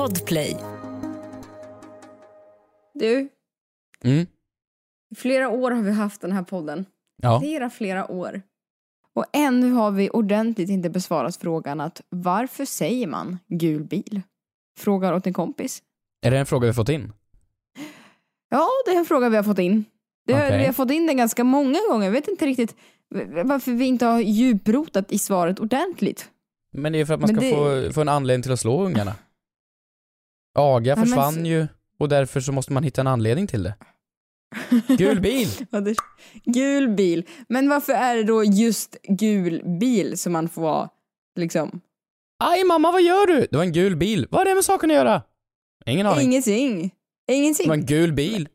Podplay. Du, Mm. i flera år har vi haft den här podden. Ja. Flera, flera år. Och ännu har vi ordentligt inte besvarat frågan att varför säger man gul bil? Frågar åt en kompis. Är det en fråga vi fått in? Ja, det är en fråga vi har fått in. Det har, Okej. Vi har fått in den ganska många gånger. Jag vet inte riktigt varför vi inte har djuprotat i svaret ordentligt. Men det är för att man Men ska det- få, få en anledning till att slå ungarna. Aga men försvann så- ju och därför så måste man hitta en anledning till det. Gul bil! Det- gul bil. Men varför är det då just gul bil som man får vara liksom Aj mamma, vad gör du? Det var en gul bil. Vad har det med saken att göra? Ingen aning. ingenting? Ingenting. Det var en gul bil.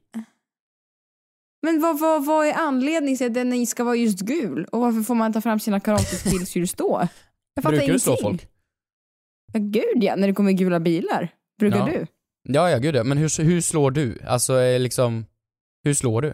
Men vad, vad, vad är anledningen till att den ska vara just gul? Och varför får man ta fram sina karate-skills just då? Jag fattar Brukar du slå ingenting. folk? Ja, gud ja, när det kommer gula bilar. Brukar Ja. du? Ja, ja, gud ja. Men hur, hur slår du? Alltså, liksom, hur slår du?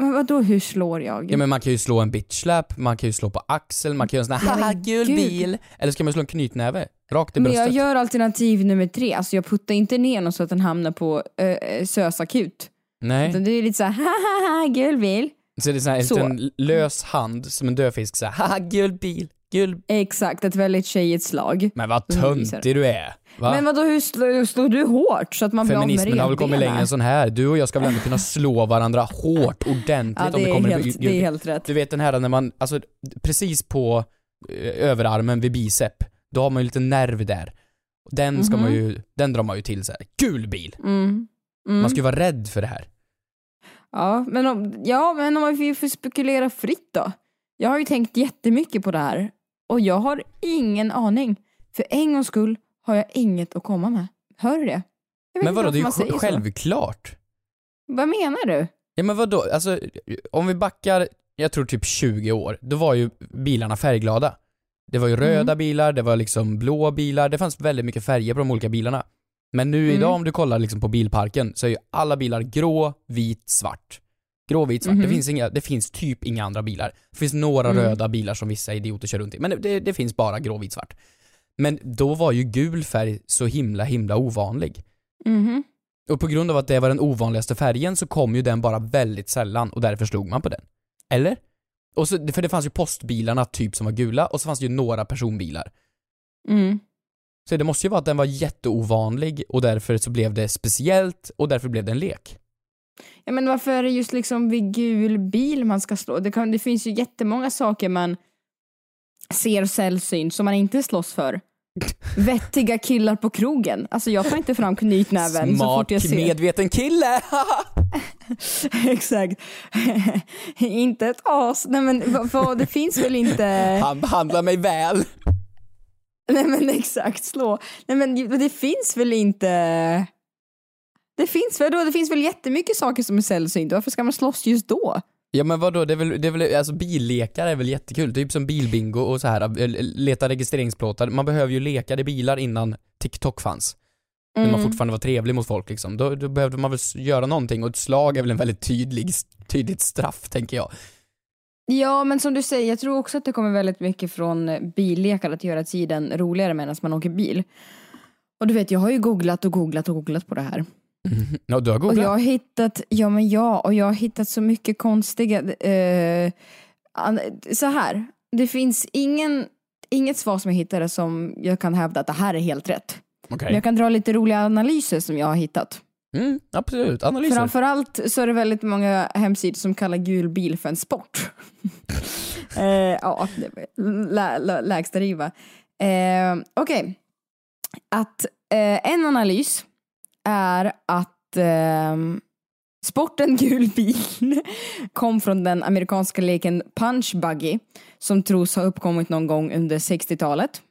Men vadå, hur slår jag? Ja, men man kan ju slå en bitch slap, man kan ju slå på axeln, man kan göra en sån här haha gul bil. Eller ska man slå en knytnäve? Rakt i Men jag bröstet. gör alternativ nummer tre, alltså jag puttar inte ner någon så att den hamnar på äh, SÖS-akut. Nej. Utan det är lite såhär, haha, gul bil. Så det är så här, en Så. liten lös hand som en dödfisk såhär, haha gul bil, gul Exakt, ett väldigt tjejigt slag. Men vad Mm, töntig du är. Va? Men vadå, hur slår, slår du hårt så att man blir av med Feminismen har väl kommit längre än sån här. Du och jag ska väl ändå kunna slå varandra hårt, ordentligt Ja, om det det är, kommer helt, det är helt rätt. Du vet den här när man, alltså precis på eh, överarmen vid bicep, då har man ju lite nerv där. Den ska Mhm. man ju, den drar man ju till så här. Gul bil! Mm. Mm. Man ska ju vara rädd för det här. Ja, men om, ja, men om man får spekulera fritt då. Jag har ju tänkt jättemycket på det här och jag har ingen aning. För en gångs skull har jag inget att komma med. Hör du det? Men vadå, det är ju säger så. självklart. Vad menar du? Ja men vadå, alltså om vi backar, jag tror typ 20 år, då var ju bilarna färgglada. Det var ju Mm. röda bilar, det var liksom blå bilar, det fanns väldigt mycket färger på de olika bilarna. Men nu Mm. idag om du kollar liksom på bilparken så är ju alla bilar grå, vit, svart. Grå, vit, svart. Mhm. Det, finns inga, det finns typ inga andra bilar. Det finns några Mm. röda bilar som vissa idioter kör runt i, men det- det, det finns bara grå, vit, svart. Men då var ju gul färg så himla, himla ovanlig. Mhm. Och på grund av att det var den ovanligaste färgen så kom ju den bara väldigt sällan och därför slog man på den. Eller? Och så, för det fanns ju postbilarna typ som var gula och så fanns det ju några personbilar. Mm. Så det måste ju vara att den var jätteovanlig och därför så blev det speciellt och därför blev det en lek. Ja, men varför är det just liksom vid gul bil man ska slå? Det, kan, det finns ju jättemånga saker man ser sällsynt som man inte slåss för. Vettiga killar på krogen. Alltså jag tar inte fram knytnäven så Smart, fort jag ser. medveten kille! Exakt. inte ett as. Nej men vad, det finns väl inte... Han behandlar mig väl. Nej men exakt, slå. Nej men det finns väl inte... Det finns väl då, det finns väl jättemycket saker som är sällsynta. Varför ska man slåss just då? Ja men vadå, det är väl, det är väl, alltså billekar är väl jättekul, typ som bilbingo och så här, eh, leta registreringsplåtar. Man behöver ju lekade bilar innan TikTok fanns. När man Mm. fortfarande var trevlig mot folk liksom. Då, då behövde man väl göra någonting och ett slag är väl en väldigt tydlig, tydligt straff tänker jag. Ja, men som du säger, jag tror också att det kommer väldigt mycket från eh, billekar att göra tiden roligare medan man åker bil. Och du vet, jag har ju googlat och googlat och googlat på det här. Ja, du har Och googlat? jag har hittat, ja men ja, och jag har hittat så mycket konstiga, eh, så här, det finns ingen, inget svar som jag hittade som jag kan hävda att det här är helt rätt. Okej. Men jag kan dra lite roliga analyser som jag har hittat. Mm, absolut, analyser. Framförallt så är det väldigt många hemsidor som kallar gul bil för en sport. eh, ja, lä, lä, lägsta riva. Eh, Okej. Att eh, en analys är att eh, sporten gul bil kom från den amerikanska leken punch buggy som tros ha uppkommit någon gång under 60-talet.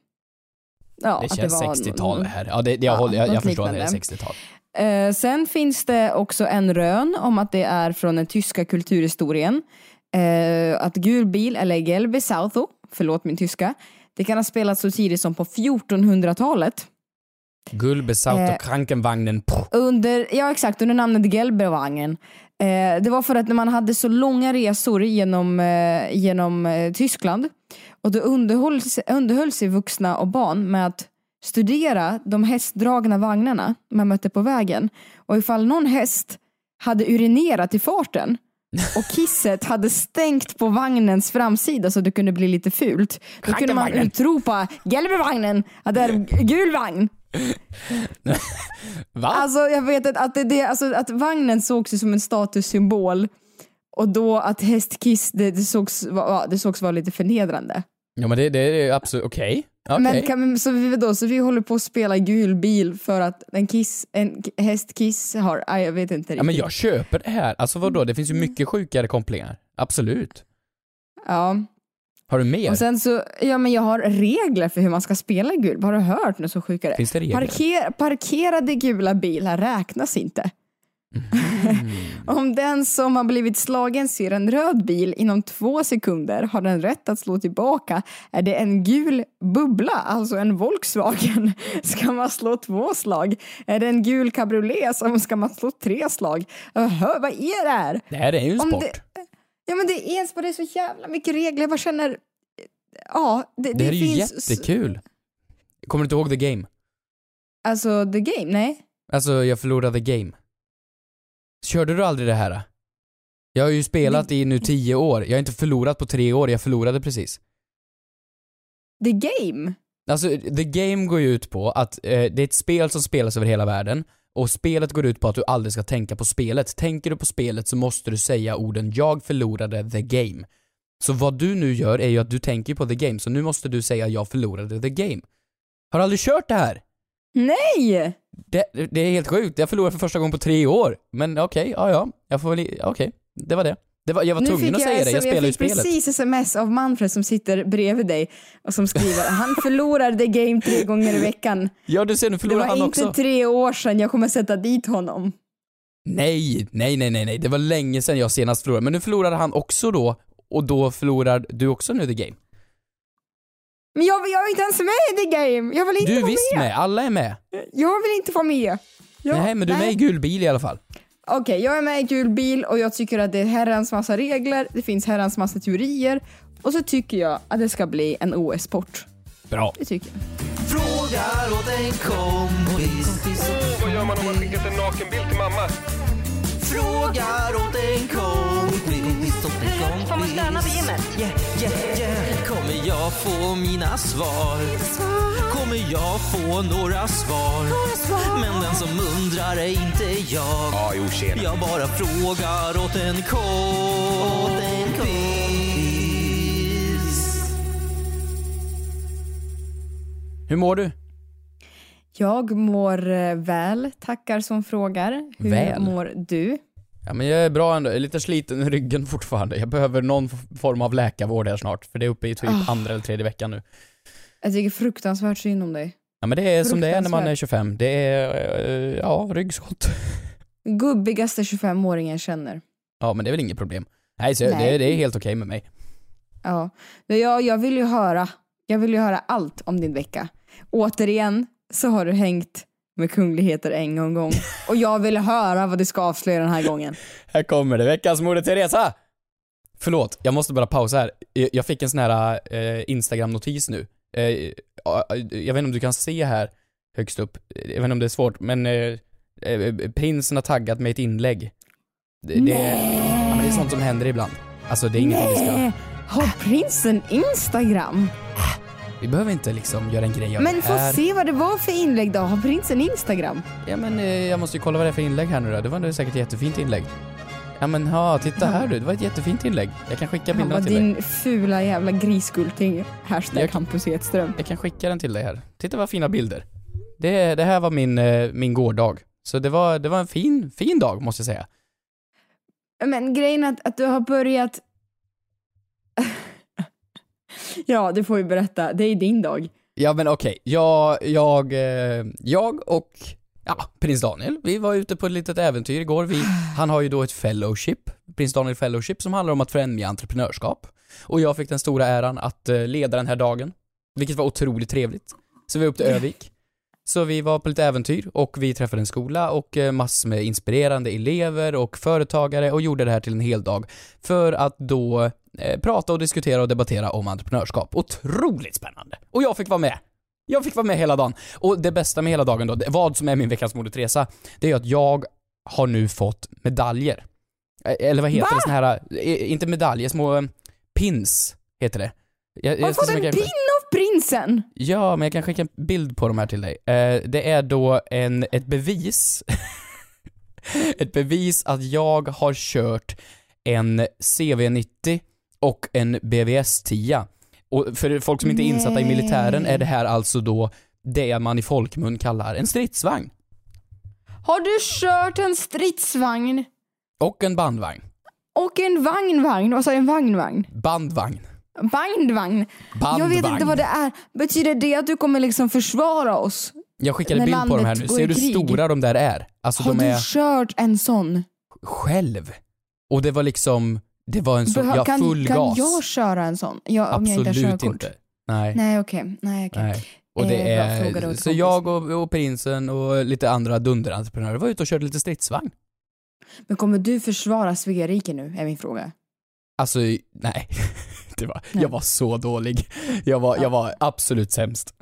Ja, det känns var 60-tal någon- det här. Ja, det, det, jag, Ja, håller, jag, jag förstår att det är liknande. 60-tal. Eh, sen finns det också en rön om att det är från den tyska kulturhistorien. Eh, att gul bil, eller gelbe Sauto, förlåt min tyska, det kan ha spelats så tidigt som på 1400-talet. Gulbesaut Eh, Krankenvagnen. Under, ja exakt, under namnet Gelberwangen. Eh, det var för att när man hade så långa resor genom, eh, genom eh, Tyskland och då underhöll, underhöll sig vuxna och barn med att studera de hästdragna vagnarna man mötte på vägen och ifall någon häst hade urinerat i farten och kisset hade stängt på vagnens framsida så det kunde bli lite fult. Då kunde man utropa Gelbevagnen, att det är gul vagn. Va? Alltså jag vet att, att, det, det, alltså, att vagnen sågs ju som en statussymbol och då att hästkiss, det, det, sågs, va- det sågs vara lite förnedrande. Ja men det, det är absolut okej. Okej. Men kan, så, vi, då, så vi håller på att spela gul bil för att en, kiss, en hästkiss har, aj, jag vet inte riktigt. Ja men jag köper det här. Alltså vadå, det finns ju mycket sjukare kopplingar. Absolut. Ja. Har du mer? Och sen så, ja men jag har regler för hur man ska spela gul. Har du hört nu så sjukare? Finns det regler? Parker, parkerade gula bilar räknas inte. Om den som har blivit slagen ser en röd bil inom två sekunder har den rätt att slå tillbaka. Är det en gul bubbla, alltså en Volkswagen, ska man slå två slag. Är det en gul cabriolet så ska man slå tre slag. Öhö, vad är det här? Det här är ju en sport. Det- Ja men det är, det är så jävla mycket regler. Jag bara känner, ja det, Det här är ju finns jättekul. Kommer du inte ihåg the game? Alltså the game, nej. Alltså, jag förlorade the game. Körde du aldrig det här? Jag har ju spelat i nu tio år. Jag har inte förlorat på tre år, jag förlorade precis. The game? Alltså, the game går ju ut på att eh, det är ett spel som spelas över hela världen och spelet går ut på att du aldrig ska tänka på spelet. Tänker du på spelet så måste du säga orden “Jag förlorade the game”. Så vad du nu gör är ju att du tänker på the game, så nu måste du säga “Jag förlorade the game”. Har du aldrig kört det här? Nej! Det, det är helt sjukt. Jag förlorade för första gången på tre år. Men okej, ja ja. Jag får väl, okej. Det var det. Det var, jag var Nu tvungen fick att säga det, jag jag spelar ju fick spelet. precis sms av Manfred som sitter bredvid dig och som skriver han förlorar the game tre gånger i veckan. Ja du ser, nu Det förlorar var han inte också. tre år sedan jag kommer sätta dit honom. Nej, nej, nej, nej, nej. Det var länge sedan jag senast förlorade. Men nu förlorade han också då, och då förlorar du också nu the game. Men jag, jag är inte ens med i the game. Jag vill inte Du är vara visst med. med, alla är med. Jag vill inte vara med. Jag- nej, men du är med i gul bil i alla fall. Okej, jag är med i gul bil och jag tycker att det är herrans massa regler, det finns herrans massa teorier och så tycker jag att det ska bli en OS-sport. Bra. Det tycker jag. Frågar åt en kompis. Vad gör man om man skickat en nakenbild till mamma? Frågar åt en kompis. Kompis. Får man stöna på gymmet? Yeah, yeah, yeah. Kommer jag få mina svar? Kommer jag få några svar? Men den som undrar är inte jag. Ja, jo tjena. Jag bara frågar åt en kompis. Hur mår du? Jag mår eh, väl, tackar som frågar. Hur Väl? mår du? Ja men jag är bra ändå, jag är lite sliten i ryggen fortfarande. Jag behöver någon form av läkarvård här snart, för det är uppe i typ Ah. andra eller tredje veckan nu. Jag tycker fruktansvärt synd om dig. Ja men det är som det är när man är Fruktansvärt. 25. Det är, eh, ja, ryggskott. Gubbigaste 25-åringen jag känner. Ja men det är väl inget problem. Nej, så Nej. Det, det är helt okej med mig. Ja, Men jag, jag vill ju höra. Jag vill ju höra allt om din vecka. Återigen så har du hängt med kungligheter en gång gång och jag vill höra vad du ska avslöja den här gången. Här kommer det, veckans Moder Teresa! Förlåt, jag måste bara pausa här. Jag fick en sån här eh, Instagram-notis nu. Eh, ja, jag vet inte om du kan se här högst upp, jag vet inte om det är svårt, men eh, eh, prinsen har taggat med ett inlägg. Det, det, ja, det är sånt som händer ibland. Alltså det är ingenting vi ska... Har prinsen Instagram? Vi behöver inte liksom göra en grej av Men det få här. se vad det var för inlägg då. Har prinsen Instagram? Ja men eh, jag måste ju kolla vad det är för inlägg här nu då. Det var nog säkert ett jättefint inlägg. Ja men ja, titta här du, det var ett jättefint inlägg. Jag kan skicka bilderna till dig. din fula jävla grisgulting. Hashtag Jag- Hampus Hedström. Jag kan skicka den till dig här. Titta vad fina bilder. Det, det här var min, eh, min gårdag. Så det var, det var en fin, fin dag måste jag säga. Men grejen att, att du har börjat... ja, du får ju berätta. Det är din dag. Ja men okej, jag, jag, eh, jag och ja, prins Daniel, vi var ute på ett litet äventyr igår. Vi, han har ju då ett fellowship, prins Daniel fellowship, som handlar om att främja entreprenörskap. Och jag fick den stora äran att eh, leda den här dagen, vilket var otroligt trevligt. Så vi var upp till Övik. Så vi var på lite äventyr och vi träffade en skola och eh, massor med inspirerande elever och företagare och gjorde det här till en hel dag för att då eh, prata och diskutera och debattera om entreprenörskap. Otroligt spännande! Och jag fick vara med! Jag fick vara med hela dagen. Och det bästa med hela dagen då, vad som är min veckans Moder Teresa, det är att jag har nu fått medaljer. Eh, Eller vad heter Va? det? Såna här, inte medaljer, små pins heter det. Jag, Har du fått en pin prinsen? Ja, men jag kan skicka en bild på de här till dig. Eh, det är då en, ett bevis, ett bevis att jag har kört en CV90 och en BVS 10. Och för folk som inte är insatta i militären är det här alltså då det man i folkmun kallar en stridsvagn. Har du kört en stridsvagn Och en bandvagn. och en vagnvagn? Vad sa jag? En vagnvagn? Bandvagn. Vagnvagn? Bandvagn. Jag vet inte vad det är. Betyder det att du kommer liksom försvara oss? Jag skickade bild på de här nu. Ser du hur stora de där är? Alltså Har de du är kört en sån? själv. Och det var liksom, det var en sån, ja kan, full kan gas. jag köra en sån? Ja, om jag inte har Absolut körkort? inte. Nej. Nej okej, nej okej. Nej. Och det Eh, då är, så kompis. jag och, och prinsen och lite andra dunderentreprenörer var ute och körde lite stridsvagn. Men kommer du försvara Svea rike nu, är min fråga. Alltså, nej. Det var, Nej. jag var så dålig. Jag var, Ja. jag var absolut sämst.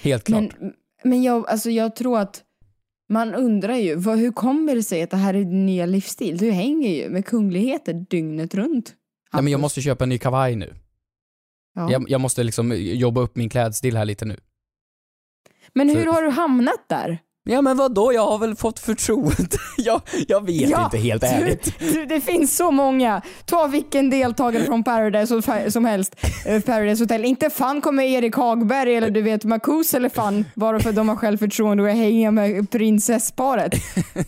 Helt klart. Men, men jag, alltså jag tror att man undrar ju, vad, hur kommer det sig att det här är din nya livsstil? Du hänger ju med kungligheter dygnet runt. nej, men jag måste köpa en ny kavaj nu. Ja. Jag, jag måste liksom jobba upp min klädstil här lite nu. Men hur så- har du hamnat där? Ja men vad då? jag har väl fått förtroende. jag, jag vet Ja, inte helt du- ärligt. Du, det finns så många. Ta vilken deltagare från Paradise som helst. Eh, Paradise Hotel. Inte fan kommer Erik Hagberg eller du vet Marcus eller fan bara för att de har självförtroende och hänger med prinsessparet.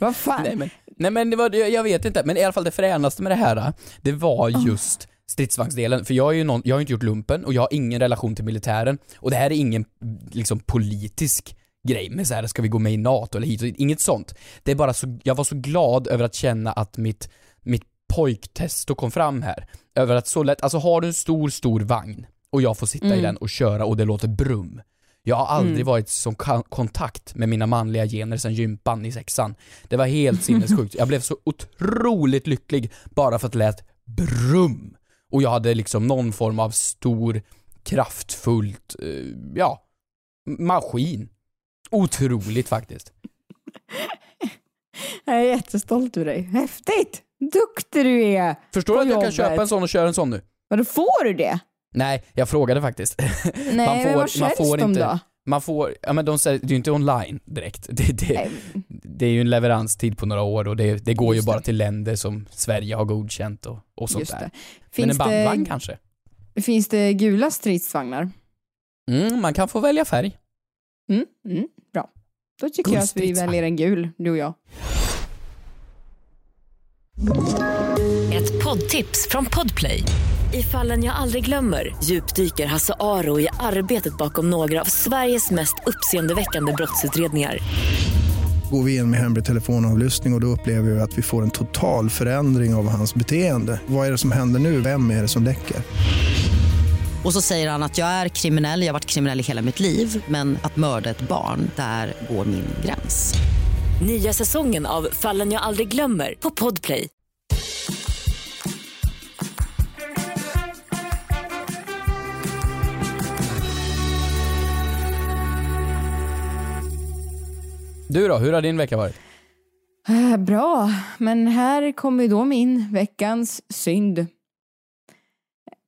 Vad fan? Nej men, nej, men det var, jag vet inte, men i alla fall det fränaste med det här, det var Ah. just stridsvagnsdelen. För jag, är ju någon, jag har inte gjort lumpen och jag har ingen relation till militären. Och det här är ingen liksom politisk grej med så här, ska vi gå med i NATO eller hit och dit, inget sånt. Det är bara så, jag var så glad över att känna att mitt, mitt pojktesto kom fram här. Över att så lätt, alltså har du en stor, stor vagn och jag får sitta i Mm. den och köra och det låter brum. Jag har aldrig varit i sån kontakt med mina manliga gener sedan gympan i sexan. Det var helt sinnessjukt. Jag blev så otroligt lycklig bara för att det lät brum. Och jag hade liksom någon form av stor, kraftfullt, eh, ja, maskin. Otroligt faktiskt. Jag är jättestolt över dig. Häftigt! Duktig du är! Förstår du att jag kan jobbet. köpa en sån och köra en sån nu? Men då får du det? Nej, jag frågade faktiskt. Nej, Man men får- vad man säljs får de inte- då? Man får, ja men de säger, det är ju inte online direkt. Det, det, det är ju en leveranstid på några år och det, det går ju Just bara det. till länder som Sverige har godkänt och, och sånt just där. Men en bandvagn det, kanske? finns det gula stridsvagnar? Mm, man kan få välja färg. Mm, mm. Då tycker jag att vi väljer en gul, du och jag. Ett poddtips från Podplay. I fallen jag aldrig glömmer djupdyker Hasse Aro i arbetet bakom några av Sveriges mest uppseendeväckande brottsutredningar. Går vi in med hemlig telefonavlyssning och, och då upplever vi att vi får en total förändring av hans beteende. Vad är det som händer nu? Vem är det som läcker? Och så säger han att jag är kriminell, jag har varit kriminell i hela mitt liv men att mörda ett barn, där går min gräns. Nya säsongen av Fallen jag aldrig glömmer på Podplay. Du då, hur har din vecka varit? Äh, Bra, men här kommer då min veckans synd.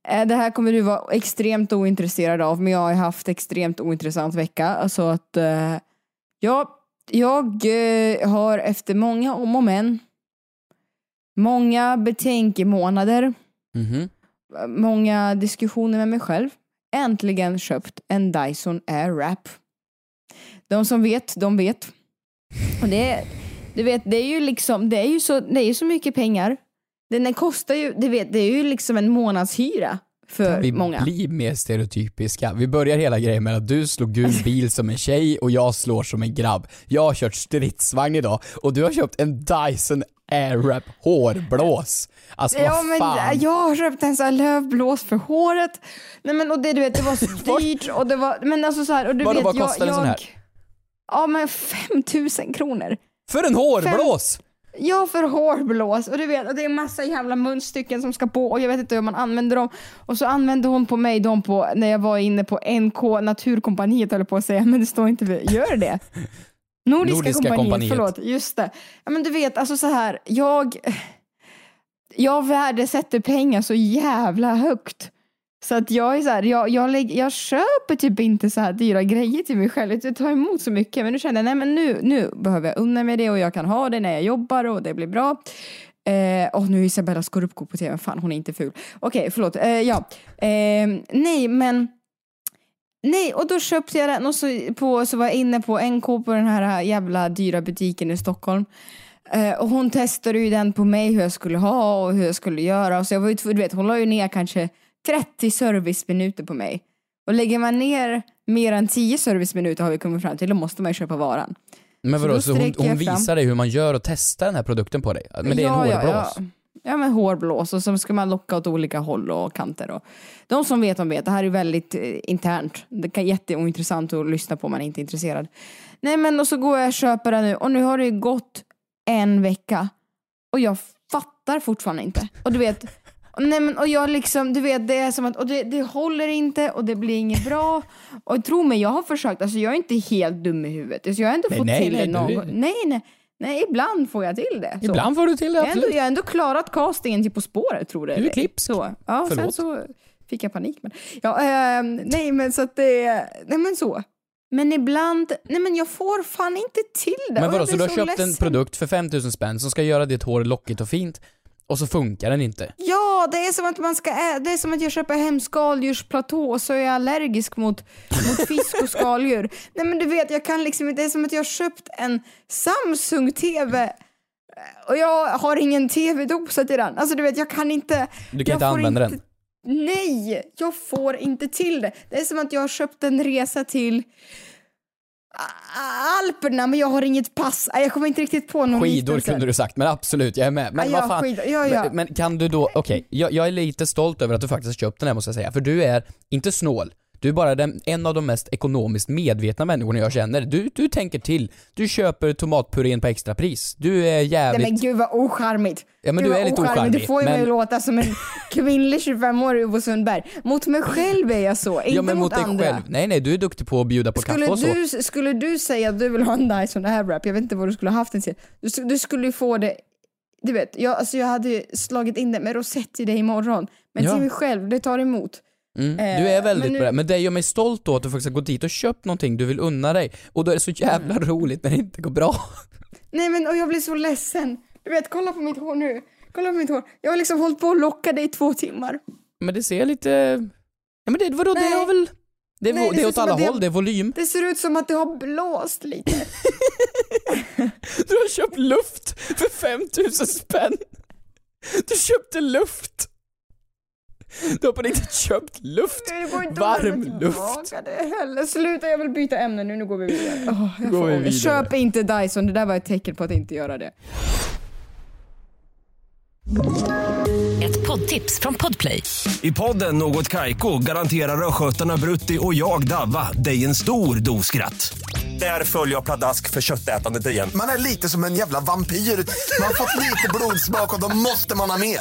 Äh, Det här kommer du vara extremt ointresserad av, men jag har haft extremt ointressant vecka. Alltså att eh, jag, jag eh, har efter många om och men, många betänkemånader, Mhm. många diskussioner med mig själv, äntligen köpt en Dyson Airwrap. De som vet, de vet. Och det, du vet, det är ju liksom, det är ju så, det är så mycket pengar. Den den kostar ju, du vet, det är ju liksom en månadshyra för Vi många. blir mer stereotypiska. Vi börjar hela grejen med att du slår gul bil som en tjej och jag slår som en grabb. Jag har kört stridsvagn idag och du har köpt en Dyson Airwrap hårblås. Alltså Ja vad men fan. jag har köpt en sån här lövblås för håret. Nej men och det du vet det var så dyrt och det var, men alltså så här och du Vadå, vet vad jag, kostar en jag, sån här? Ja men 5000 kronor. För en hårblås! Ja, för hårblås. Och du vet, och det är massa jävla munstycken som ska på och jag vet inte hur man använder dem. Och så använde hon på mig dem på, när jag var inne på NK Naturkompaniet höll jag på att säga, men det står inte, gör det? Nordiska, Nordiska kompaniet, kompaniet. förlåt, just det. Ja, men du vet, alltså så här, jag, jag värdesätter pengar så jävla högt. Så att jag är så här, jag, jag, lägger, jag köper typ inte så här dyra grejer till mig själv. Jag tar emot så mycket. Men nu känner jag, nej men nu, nu behöver jag unna mig det och jag kan ha det när jag jobbar och det blir bra. Eh, och nu är Isabella Scorupco på tv, fan hon är inte ful. Okej, förlåt. Eh, ja. Eh, nej men Nej, och då köpte jag den och så, på, så var jag inne på NK på den här jävla dyra butiken i Stockholm. Eh, och hon testade ju den på mig hur jag skulle ha och hur jag skulle göra. Och så jag var ju, du vet, hon la ju ner kanske 30 serviceminuter på mig. Och lägger man ner mer än 10 serviceminuter har vi kommit fram till, då måste man ju köpa varan. Men Så vadå, då så hon, hon visar dig hur man gör och testar den här produkten på dig? Men det är en Ja, ja, hårblås? Ja, ja, men hårblås och så ska man locka åt olika håll och kanter. Och de som vet, de vet. Det här är väldigt eh, internt. Det kan jätteointressant att lyssna på om man är inte är intresserad. Nej men och så går jag och köper den nu och nu har det ju gått en vecka och jag fattar fortfarande inte. Och du vet, nej men och jag liksom, du vet det är som att, och det, det håller inte och det blir inget bra. Och tro mig, jag har försökt, alltså jag är inte helt dum i huvudet. Alltså jag har ändå Nej, fått nej, till nej, det du någon gång. Nej, nej. Nej, ibland får jag till det. Så. Ibland får du till det, Jag har, ändå, absolut. jag har ändå klarat castingen till På spåret tror jag. Du är klipsk. Så. Ja, sen Förlåt. så fick jag panik. Men, ja, ehm, nej men så att det, nej men så. Men ibland, nej men jag får fan inte till det. Men vadå, så du har köpt en ledsen. produkt för 5000 spänn som ska göra ditt hår lockigt och fint och så funkar den inte? Ja, det är som att man ska ä- det är som att jag köper hem skaldjursplatå och så är jag allergisk mot, mot fisk och skaldjur. Nej men du vet, jag kan liksom inte, det är som att jag har köpt en Samsung TV eh, och jag har ingen TV-dosa till den. Alltså du vet, jag kan inte. Du kan inte använda den? Nej, jag får inte till det. Det är som att jag har köpt en resa till Alperna men jag har inget pass. Jag kommer inte riktigt på någon Skidor liknelse. kunde du sagt, men absolut, jag är med. Men Ja, vad fan. skidor. Ja, ja. Men, men kan du då, okej, jag, jag är lite stolt över att du faktiskt köpt den här måste jag säga, för du är inte snål. Du är bara den, en av de mest ekonomiskt medvetna människorna jag känner. Du, du tänker till. Du köper tomatpurén på extrapris. Du är Nej jävligt... men gud vad ocharmigt. Ja, men Gud, du är lite ocharmig, Du får ju mig men- att låta som en kvinnlig 25-årig Ove Sundberg. Mot mig själv är jag så, inte ja men mot dig andra. själv. Nej nej, du är duktig på att bjuda på Skulle kaffe och så. du, skulle du säga att du vill ha en Dyson Airwrap, jag vet inte vad du skulle ha haft den till. Du, du skulle ju få det, du vet, jag, alltså jag hade slagit in det med rosett till dig imorgon. Men Ja. till mig själv, det tar emot. Mm, Eh, du är väldigt men nu- bra, men det gör mig stolt då att du faktiskt har gått dit och köpt någonting du vill unna dig. Och då är det så jävla Mm. roligt när det inte går bra. Nej men och jag blir så ledsen. Du vet, kolla på mitt hår nu. Kolla på mitt hår. Jag har liksom hållit på att locka dig i två timmar. Men det ser lite... Ja men det, vadå, det Nej. har väl... Det är, Nej, det det är åt alla att det- håll, det är volym. Det ser ut som att det har blåst lite. Du har köpt luft för 5000 spänn. Du köpte luft. Du har på riktigt köpt luft. Det går inte Varm luft. det heller. Sluta, jag vill byta ämne nu. Nu går vi vidare. Oh, jag Går får vi vidare. Köp inte Dyson. Det där var ett tecken på att inte göra det. Ett poddtips från Podplay. I podden Något Kaiko garanterar östgötarna Brutti och jag, Davva, dig en stor dos skratt. Där följer jag pladask för köttätandet igen. Man är lite som en jävla vampyr. Man har fått lite blodsmak och då måste man ha mer.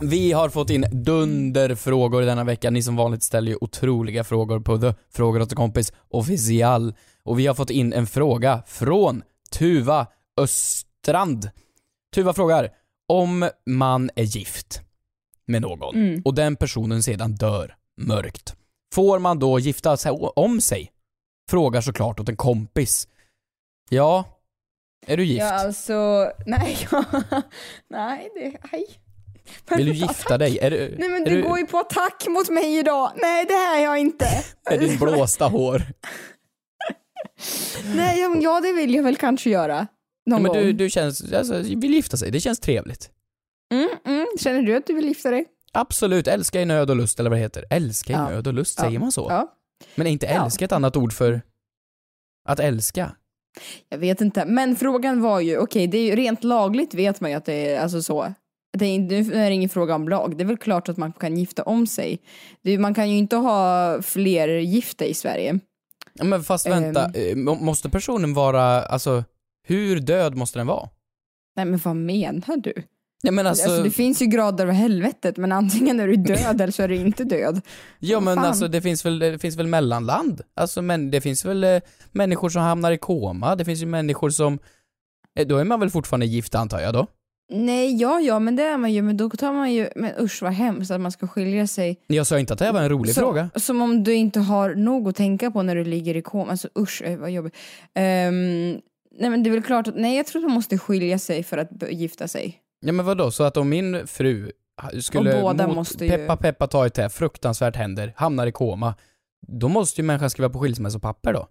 Vi har fått in dunderfrågor denna vecka. Ni som vanligt ställer ju otroliga frågor på The Frågor åt en kompis official. Och vi har fått in en fråga från Tuva Östrand. Tuva frågar, om man är gift med någon och den personen sedan dör mörkt, får man då gifta sig om sig? Frågar såklart åt en kompis. Ja, är du gift? Ja, alltså, nej, nej, det, nej. Men- Vill du gifta dig? Är du, Nej men du du, går ju på attack mot mig idag. Nej det är jag inte. är din blåsta hår? Nej ja, ja det vill jag väl kanske göra. Någon men gång. du, du känns, alltså, vill gifta sig, det känns trevligt. Mm, mm. Känner du att du vill gifta dig? Absolut, älska i nöd och lust eller vad det heter. Älska i Ja. nöd och lust, Ja. säger man så? Ja. Men är inte älska ett annat ord för att älska? Jag vet inte, men frågan var ju, okej det är ju rent lagligt vet man ju att det är alltså så. Det är, inte- nu är det ingen fråga om lag, det är väl klart att man kan gifta om sig. Man kan ju inte ha fler gifta i Sverige. Ja, men fast vänta, må- måste personen vara, alltså, hur död måste den vara? Nej men vad menar du? Ja men Alltså, alltså, det finns ju grader av helvetet men antingen är du död eller så är du inte död. ja men fan. alltså det finns väl, det finns väl mellanland? Alltså men det finns väl eh, människor som hamnar i koma, det finns ju människor som, eh, då är man väl fortfarande gift antar jag då? Nej, ja, ja, men det är man ju, men då tar man ju, men usch vad hemskt att man ska skilja sig. Jag sa inte att det här var en rolig Så- fråga. Som om du inte har nog att tänka på när du ligger i koma, alltså usch vad jobbigt. Ehm, nej men det är väl klart att, nej jag tror att man måste skilja sig för att gifta sig. Ja men vadå, så att om min fru skulle Och båda mot måste ju- peppa peppa ta ett här, fruktansvärt händer, hamnar i koma, då måste ju människan skriva på skilsmässopapper då?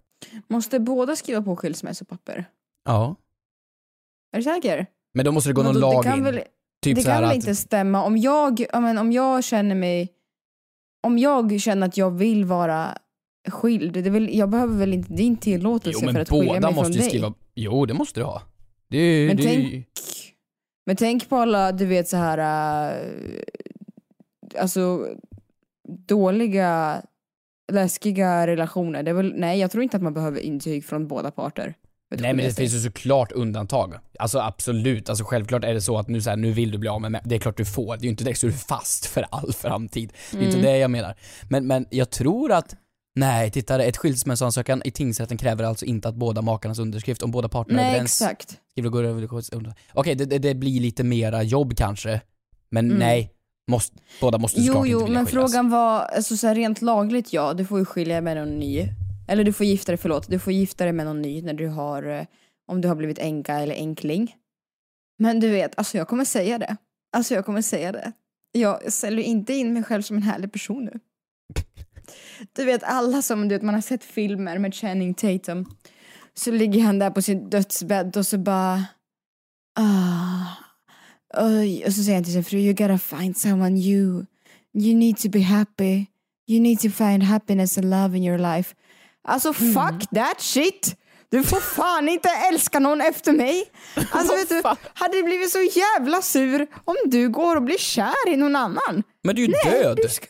Måste båda skriva på skilsmässopapper? Ja. Är du säker? Men då måste det gå någon Vadå, lag in. Väl, typ det kan väl att, inte stämma om jag, ja, men om jag känner mig, om jag känner att jag vill vara skild, det väl, jag behöver väl inte din tillåtelse Jo men för att skilja mig från måste dig. skriva, jo det måste du ha. Det Men det tänk- Men tänk på alla, du vet så här, äh, alltså dåliga, läskiga relationer. Det är väl, nej, jag tror inte att man behöver intyg från båda parter. Nej men det sig. finns ju såklart undantag. Alltså absolut, alltså självklart är det så att nu så här, nu vill du bli av med mig. Det är klart du får. Det är ju inte direkt så du är fast för all framtid. Det är inte Mm. det jag menar. Men, men jag tror att Nej, titta ett skilsmässoansökan i tingsrätten kräver alltså inte att båda makarnas underskrift, om båda parterna är Nej, överens. exakt. Går över Okej, det, det, det blir lite mera jobb kanske. Men Mm. nej, måste, båda måste Jo, såklart jo, inte vilja men skiljas. frågan var, alltså så här, rent lagligt ja, du får ju skilja med någon ny. Eller du får gifta dig, förlåt, du får gifta dig med någon ny när du har, eh, om du har blivit änka eller enkling. Men du vet, alltså jag kommer säga det. Alltså jag kommer säga det. Jag säljer inte in mig själv som en härlig person nu. Du vet alla som, du vet man har sett filmer med Channing Tatum. Så ligger han där på sin dödsbädd och så bara, ah, oj. Och så säger han till sin fru, you gotta find someone new. You need to be happy. You need to find happiness and love in your life. Alltså fuck that shit! Du får fan inte älska någon efter mig. Alltså vet du, hade jag blivit så jävla sur om du går och blir kär i någon annan. Men du är ju Nej, död! du ska-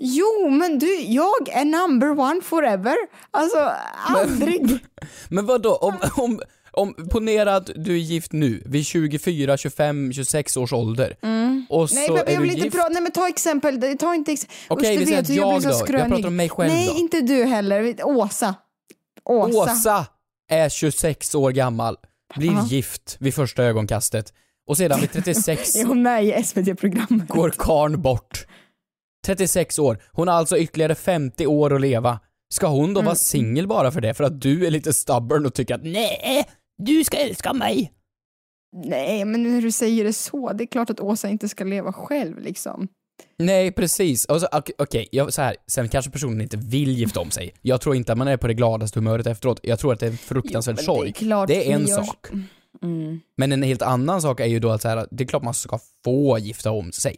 Jo, men du, jag är number one forever. Alltså, aldrig. Men vad då om, om, om, ponera att du är gift nu, vid 24, 25, 26 års ålder. Och så Nej, men är jag du inte gift. prata, nej men ta exempel, ta inte exempel. Okej, vi säger att jag då. Jag pratar om mig själv Nej, då. inte du heller. Åsa. Åsa. Åsa är 26 år gammal, blir Ja. gift vid första ögonkastet och sedan vid 36 Är hon med i SVT-programmet? går karn bort. 36 år, hon har alltså ytterligare 50 år att leva. Ska hon då Mm. vara singel bara för det? För att du är lite stubborn och tycker att nej, du ska älska mig. Nej, men när du säger det så, det är klart att Åsa inte ska leva själv liksom. Nej, precis. Och så, ok- Okej, jag- så här. sen kanske personen inte vill gifta om sig. Jag tror inte att man är på det gladaste humöret efteråt. Jag tror att det är en fruktansvärd Jo, sorg. det är klart det är en gör- sak. Mm. Men en helt annan sak är ju då att så här, det är klart man ska få gifta om sig.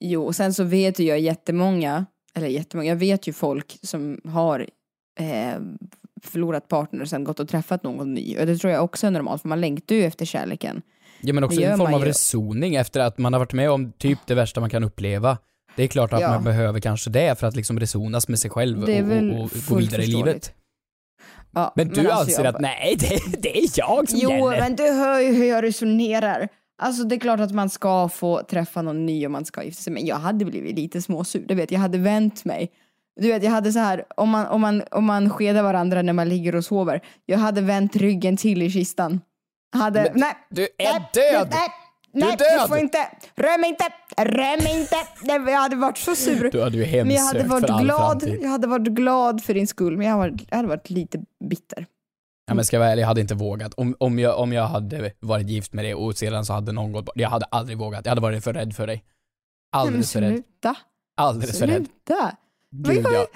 Jo, och sen så vet ju jag jättemånga, eller jättemånga, jag vet ju folk som har eh, förlorat partner och sen gått och träffat någon ny. Och det tror jag också är normalt, för man längtar ju efter kärleken. Ja men också en form av ju. resoning efter att man har varit med om typ det värsta man kan uppleva. Det är klart att Ja. man behöver kanske det för att liksom resonas med sig själv och, och, och gå vidare i livet. Ja, Men du alltså, anser jag att nej, det, det är jag som Jo, gäller. men du hör ju hur jag resonerar. Alltså det är klart att man ska få träffa någon ny och man ska gifta sig. Men jag hade blivit lite småsur. Du vet, jag hade vänt mig. Du vet, jag hade så här, om man, om man, om man skedar varandra när man ligger och sover. Jag hade vänt ryggen till i kistan. Hade, Men nej, Du är nej, död! Nej, Du är nej, död! du får inte, rör mig inte, rör mig inte. Nej, jag hade varit så sur. Du hade ju Men jag hade hemsökt varit för all glad, framtid. jag hade varit glad för din skull. Men jag hade varit, jag hade varit lite bitter. Ja men ska jag vara ärlig, jag hade inte vågat. Om, om, jag, om jag hade varit gift med dig och sedan så hade någon gått bort. Jag hade aldrig vågat. Jag hade varit för rädd för dig. Alldeles för Nej, rädd. Alldeles för rädd. Sluta. Gud ja.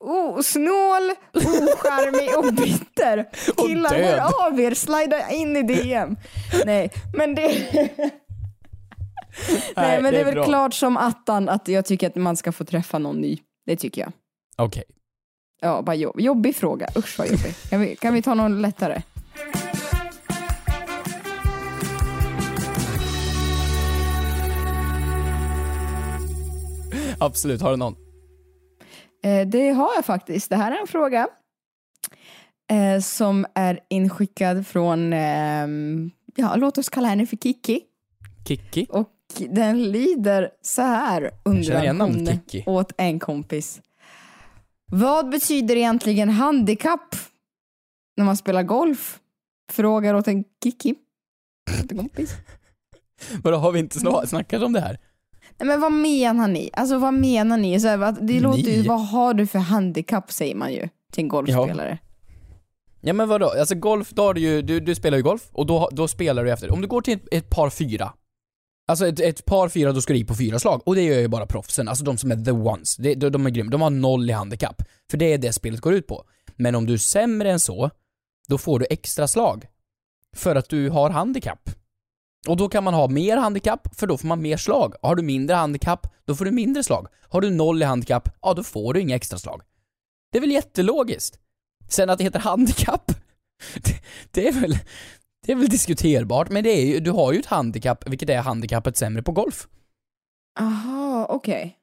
Oh, snål, ocharmig och bitter. Killar, hör av er, slida in i DM. Nej, men det... Nej, men det är, väl bra. klart som attan att jag tycker att man ska få träffa någon ny. Det tycker jag. Okej. Ja, bara jobb. jobbig fråga. Usch vad jobbig. Kan vi, kan vi ta någon lättare? Absolut, har du någon? Eh, det har jag faktiskt. Det här är en fråga eh, som är inskickad från, ehm, ja, låt oss kalla henne för Kiki. Kikki? Och den lyder så här, undrar hon Kiki. åt en kompis. Vad betyder egentligen handikapp när man spelar golf? Frågar åt en Kiki. Åt en kompis. Vadå, har vi inte sna- snackat om det här? Nej, men vad menar ni? Alltså vad menar ni? Så här, det låter ju, vad har du för handikapp säger man ju till en golfspelare. Ja men vadå, alltså golf, då har du ju, du, du spelar ju golf och då, då spelar du efter, om du går till ett, ett par fyra, alltså ett, ett par fyra, då ska du i på fyra slag och det gör ju bara proffsen, alltså de som är the ones, det, de, de är grymma, de har noll i handikapp. För det är det spelet går ut på. Men om du är sämre än så, då får du extra slag. För att du har handikapp. Och då kan man ha mer handikapp, för då får man mer slag. Har du mindre handikapp, då får du mindre slag. Har du noll i handikapp, ja då får du inga extra slag. Det är väl jättelogiskt? Sen att det heter handikapp, det, det är väl det är väl diskuterbart, men det är ju, du har ju ett handikapp, vilket är handikappet sämre på golf. Aha, okej.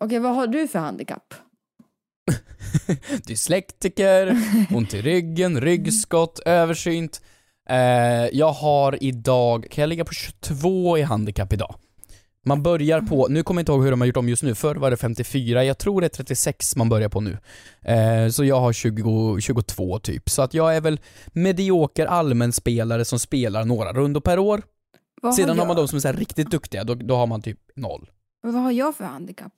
Okej, vad har du för handikapp? Dyslektiker, ont i ryggen, ryggskott, översynt. Eh, jag har idag, kan jag ligga på 22 i handikapp idag? Man börjar på, nu kommer jag inte ihåg hur de har gjort om just nu, förr var det 54, jag tror det är 36 man börjar på nu. Eh, så jag har 20, 22 typ, så att jag är väl medioker allmänspelare som spelar några rundor per år. Vad Sedan har, har man de som är så riktigt duktiga, då, då har man typ noll. vad har jag för handikapp?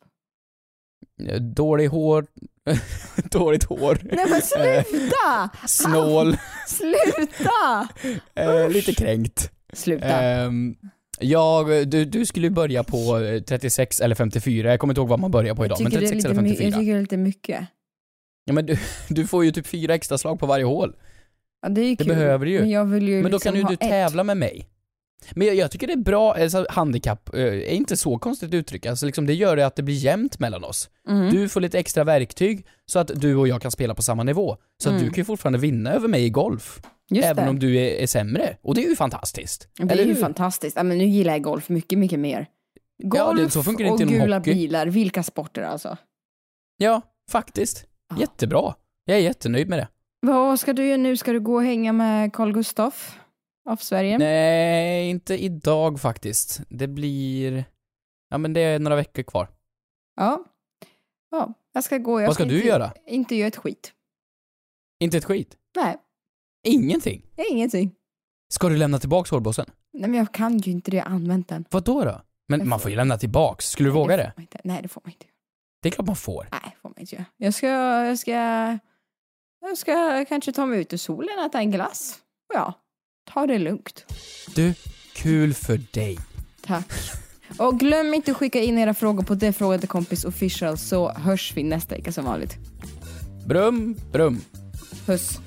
Eh, Dålig hår, dåligt hår, Nej men sluta! snål, sluta! eh, lite kränkt. Sluta. Ehm, jag, du, du skulle börja på eh, 36 eller 54, jag kommer inte ihåg vad man börjar på idag, men tycker det är 36 lite eller my- 54. jag tycker det är lite mycket. Ja men du, du får ju typ fyra extra slag på varje hål. Ja, det är ju Det kul. behöver du ju. Men jag vill ju Men då liksom kan ju du ett. tävla med mig. Men jag, jag tycker det är bra, alltså, handikapp eh, är inte så konstigt uttryck, alltså liksom det gör det att det blir jämnt mellan oss. Mm. Du får lite extra verktyg så att du och jag kan spela på samma nivå. Så att Mm. du kan ju fortfarande vinna över mig i golf. Just även det. om du är, är sämre. Och det är ju fantastiskt. Det är Eller ju hur? fantastiskt. Ja, men nu gillar jag golf mycket, mycket mer. Ja, Golf funkar det och gula hockey. bilar, vilka sporter alltså? Ja, faktiskt. Ja. Jättebra. Jag är jättenöjd med det. Vad ska du göra nu? Ska du gå och hänga med Carl Gustaf av Sverige? Nej, inte idag faktiskt. Det blir... Ja men det är några veckor kvar. Ja. Ja, jag ska gå. Jag Vad ska du inte, göra? Inte göra ett skit. Inte ett skit. Nej, Ingenting. ingenting. Ska du lämna tillbaks hårbossen? Nej, men jag kan ju inte det. Jag har använt den. Vad då då? Men Jag man får- ju lämna tillbaks. Skulle du våga får det? inte. Nej, det får man inte. göra. Det är klart man får. Nej, det får man inte göra. Jag ska, jag ska, jag ska kanske ta mig ut i solen och äta en glass. Ja, ta det lugnt. Du, kul för dig. Tack. Och glöm inte att skicka in era frågor på det frågade kompis official så hörs vi nästa vecka som vanligt. Brum, brum. Puss.